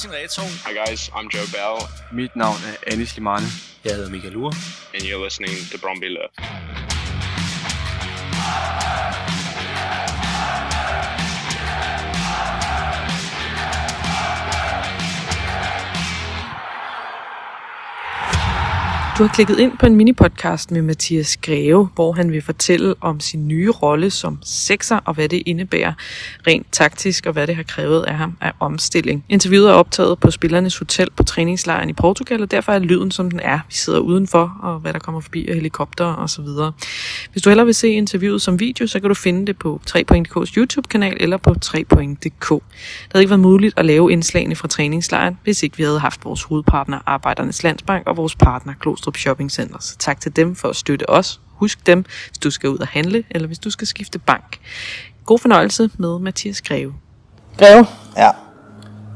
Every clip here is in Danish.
Martin Reto. Hi guys, I'm Joe Bell. Mit navn er Anis Limane. Jeg hedder Michael Ure. And you're listening to Bromby Du har klikket ind på en mini-podcast med Mathias Greve, hvor han vil fortælle om sin nye rolle som sekser og hvad det indebærer rent taktisk og hvad det har krævet af ham af omstilling. Interviewet er optaget på Spillernes Hotel på træningslejren i Portugal, og derfor er lyden som den er. Vi sidder udenfor, og hvad der kommer forbi af helikopter og så videre. Hvis du hellere vil se interviewet som video, så kan du finde det på 3.dk's YouTube-kanal eller på 3.dk. Det havde ikke været muligt at lave indslagene fra træningslejren, hvis ikke vi havde haft vores hovedpartner Arbejdernes Landsbank og vores partner Klostrup Shopping Center. Så tak til dem for at støtte os. Husk dem, hvis du skal ud og handle, eller hvis du skal skifte bank. God fornøjelse med Mathias Greve. Greve, Ja,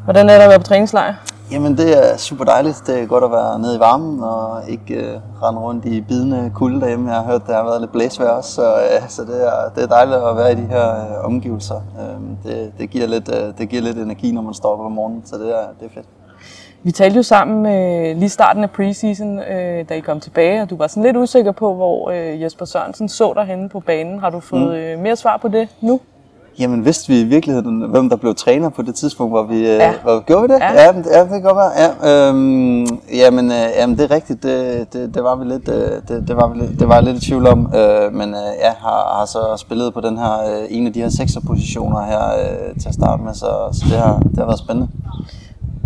hvordan er det at være på træningslejr? jamen det er super dejligt. Det er godt at være nede i varmen og ikke uh, rende rundt i bidende kulde derhjemme. Jeg har hørt, der har været lidt blæsvejr også, så, uh, så det, er, det er dejligt at være i de her uh, omgivelser. Uh, det, det, giver lidt, uh, det giver lidt energi, når man står op om morgenen, så det er, det er fedt. Vi talte jo sammen øh, lige starten af preseason, øh, da I kom tilbage, og du var sådan lidt usikker på, hvor øh, Jesper Sørensen så dig henne på banen. Har du fået øh, mere svar på det nu? Jamen vidste vi i virkeligheden, hvem der blev træner på det tidspunkt, hvor vi, Ja. ja. hvor vi gjorde vi det? Ja. Ja, det, ja, det kan godt være. Ja, øhm, jamen, øh, jamen, det er rigtigt. Det, det, det var vi lidt, øh, det, det var vi lidt, det var jeg lidt i tvivl om. Øh, men øh, ja, har, har så spillet på den her øh, en af de her sekserpositioner her øh, til at starte med, så, så det har, det har været spændende.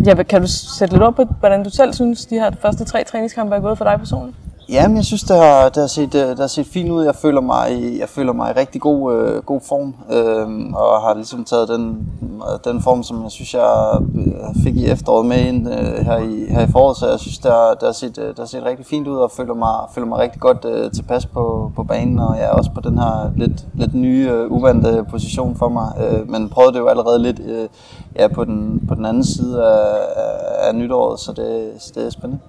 Ja, kan du sætte lidt op på, hvordan du selv synes, de her første tre træningskampe er gået for dig personligt? Jamen, jeg synes, det har, det har, set, øh, det har set fint ud. Jeg føler mig i, jeg føler mig i rigtig god, øh, god form, øh, og har ligesom taget den, den form, som jeg synes, jeg øh, fik i efteråret med ind øh, her, i, her i foråret. Så jeg synes, det har, det har, set, øh, det har set rigtig fint ud, og føler mig, føler mig rigtig godt øh, tilpas på, på banen. Og jeg er også på den her lidt, lidt nye, øh, uvante position for mig. Øh, men prøvede det jo allerede lidt øh, ja, på, den, på den anden side af, af nytåret, så det, så det er spændende.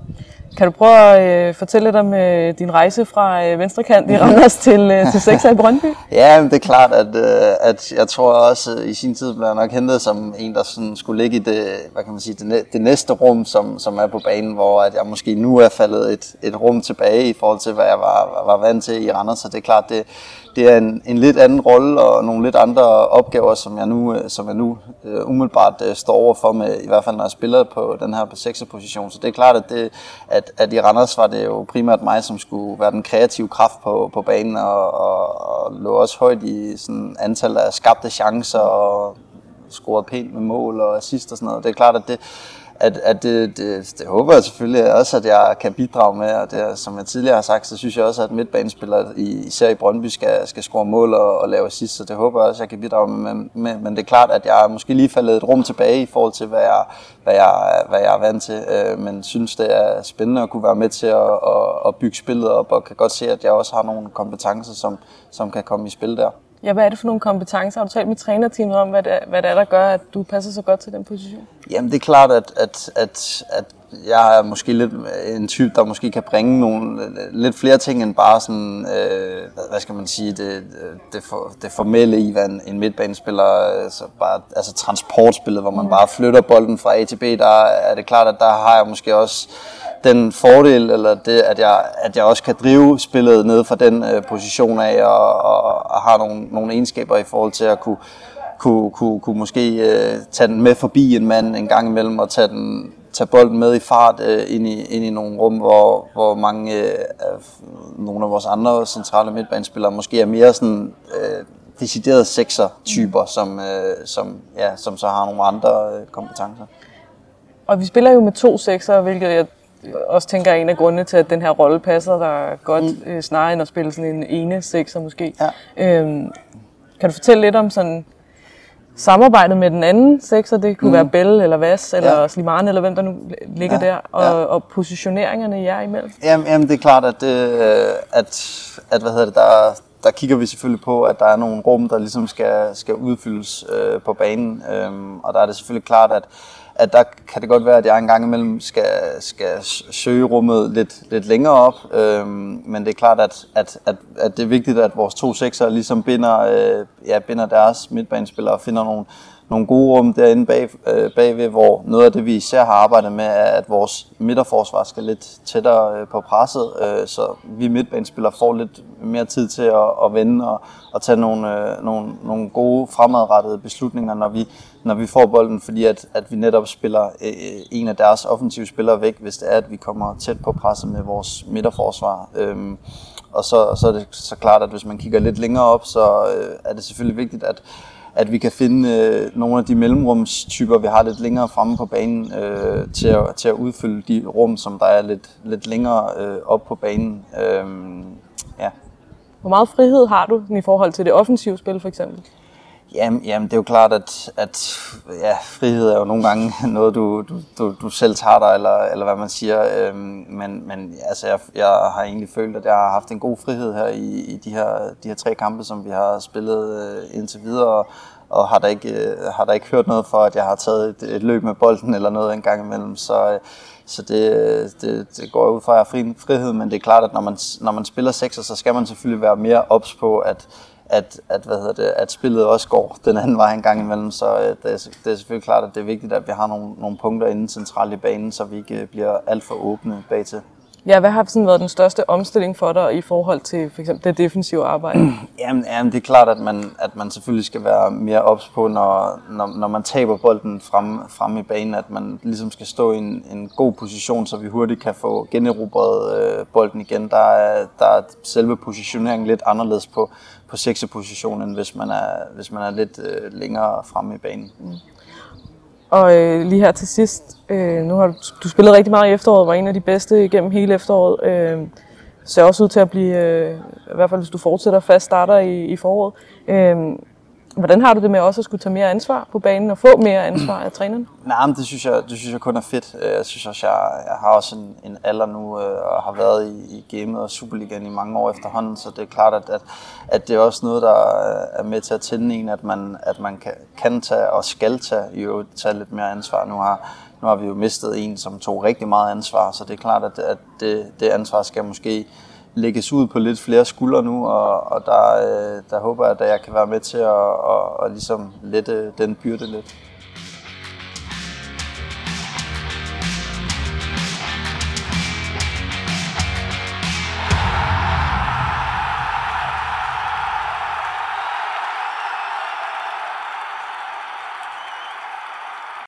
Kan du prøve at øh, fortælle lidt om øh, din rejse fra øh, venstrekant i Randers til, øh, til 6 i Brøndby? Ja, men det er klart, at, øh, at jeg tror også, øh, i sin tid blev jeg nok hentet som en, der sådan skulle ligge i det, hvad kan man sige, det, det næste rum, som, som er på banen, hvor at jeg måske nu er faldet et, et rum tilbage i forhold til, hvad jeg var, var vant til i Randers. Så det er klart, det, det er en, en lidt anden rolle og nogle lidt andre opgaver, som jeg nu, øh, som jeg nu uh, umiddelbart uh, står overfor med, i hvert fald når jeg spiller på den her på 6. position. Så det er klart, at, det, at, at i Randers var det jo primært mig, som skulle være den kreative kraft på, på banen og, og, og lå også højt i sådan antallet af skabte chancer og scoret pænt med mål og assist og sådan noget. Det er klart, at det, at, at det, det, det håber jeg selvfølgelig også, at jeg kan bidrage med, og det, som jeg tidligere har sagt, så synes jeg også, at midtbanespillere, i- især i Brøndby, skal, skal score mål og, og lave assist, så det håber jeg også, at jeg kan bidrage med, med. Men det er klart, at jeg er måske lige faldet et rum tilbage i forhold til, hvad jeg, hvad jeg, hvad jeg er vant til, øh, men synes, det er spændende at kunne være med til at, at, at bygge spillet op, og kan godt se, at jeg også har nogle kompetencer, som, som kan komme i spil der. Ja, hvad er det for nogle kompetencer? Har du talt med trænerteamet om, hvad det, er, hvad det er, der gør, at du passer så godt til den position? Jamen det er klart, at, at, at, at jeg er måske lidt en type, der måske kan bringe nogle lidt flere ting end bare sådan, øh, hvad skal man sige, det, det, for, det formelle i, hvad en, en midtbanespiller, altså, bare, altså transportspillet, hvor man bare flytter bolden fra A til B, der er det klart, at der har jeg måske også den fordel, eller det, at jeg, at jeg også kan drive spillet ned fra den øh, position af, og, og, og har nogle, nogle egenskaber i forhold til at kunne, kunne, kunne, kunne måske øh, tage den med forbi en mand en gang imellem, og tage, den, tage bolden med i fart øh, ind, i, ind i nogle rum, hvor, hvor mange øh, af nogle af vores andre centrale midtbanespillere måske er mere sådan øh, deciderede sekser-typer, som, øh, som, ja, som så har nogle andre øh, kompetencer. Og vi spiller jo med to sekser, hvilket jeg også tænker er en af grundene til, at den her rolle passer der godt, mm. øh, snarere end at spille sådan en ene sekser måske. Ja. Øhm, kan du fortælle lidt om sådan samarbejdet med den anden sekser? Det kunne mm. være Bell eller Vas eller Ja. Slimane eller hvem der nu ligger Ja, der. Og, ja. og positioneringerne jer imellem. Jamen, jamen det er klart, at, øh, at, at hvad hedder det, der, der kigger vi selvfølgelig på, at der er nogle rum, der ligesom skal, skal udfyldes øh, på banen. Øhm, og der er det selvfølgelig klart, at, at der kan det godt være, at jeg en gang imellem skal, skal søge rummet lidt, lidt længere op. Øhm, men det er klart, at, at, at, at det er vigtigt, at vores to sekser ligesom binder, øh, ja, binder deres midtbanespillere og finder nogle, nogle gode rum derinde bag, øh, bagved, hvor noget af det, vi især har arbejdet med, er, at vores midterforsvar skal lidt tættere øh, på presset, øh, så vi midtbanespillere får lidt mere tid til at, at vende og, og tage nogle, øh, nogle, nogle gode fremadrettede beslutninger, når vi, når vi får bolden, fordi at, at vi netop spiller øh, en af deres offensive spillere væk, hvis det er, at vi kommer tæt på presset med vores midterforsvar. Øh, og så, så er det så klart, at hvis man kigger lidt længere op, så øh, er det selvfølgelig vigtigt, at, at vi kan finde øh, nogle af de mellemrumstyper, vi har lidt længere fremme på banen, øh, til, at, til at udfylde de rum, som der er lidt, lidt længere øh, op på banen. Øh, ja. Hvor meget frihed har du i forhold til det offensive spil for eksempel? Jamen, jamen, det er jo klart, at, at ja, frihed er jo nogle gange noget, du, du, du, du selv tager dig, eller, eller hvad man siger. Øhm, men men altså, jeg, jeg har egentlig følt, at jeg har haft en god frihed her i, i de, her, de her tre kampe, som vi har spillet øh, indtil videre. Og, og har der, ikke, øh, har der ikke hørt noget for, at jeg har taget et, et løb med bolden eller noget en gang imellem. Så, øh, så det, det, det går ud fra, at jeg har fri, frihed, men det er klart, at når man, når man spiller sekser, så skal man selvfølgelig være mere ops på, at at, at, hvad hedder det, at spillet også går den anden vej en gang imellem. Så øh, det, er, det er selvfølgelig klart, at det er vigtigt, at vi har nogle, nogle punkter inden centralt i banen, så vi ikke øh, bliver alt for åbne bag til. Ja, hvad har sådan været den største omstilling for dig i forhold til for eksempel det defensive arbejde? Jamen, jamen det er klart, at man, at man selvfølgelig skal være mere ops på, når, når, når man taber bolden frem, frem i banen, at man ligesom skal stå i en, en god position, så vi hurtigt kan få generobret øh, bolden igen. Der er, der er selve positioneringen lidt anderledes på, på sekserpositionen, end hvis man er, hvis man er lidt øh, længere fremme i banen. Mm. Og øh, lige her til sidst, øh, nu har du, du spillet rigtig meget i efteråret, var en af de bedste igennem hele efteråret. Øh, ser også ud til at blive, øh, i hvert fald hvis du fortsætter fast starter i, i foråret. Øh, Hvordan har du det med også at skulle tage mere ansvar på banen og få mere ansvar af træneren? Nej, men det synes, jeg, det synes jeg kun er fedt. Øh, jeg synes også, jeg, jeg har også en, en alder nu øh, og har været i, i gamet og Superligaen i mange år efterhånden, så det er klart, at, at, at det er også noget, der øh, er med til at tænde en, at man, at man kan, kan tage og skal tage, jo, tage lidt mere ansvar. Nu har, nu har vi jo mistet en, som tog rigtig meget ansvar, så det er klart, at, at det, det ansvar skal måske lægges ud på lidt flere skuldre nu, og, og der, øh, der håber jeg, at jeg kan være med til at, at, at, ligesom lette den byrde lidt.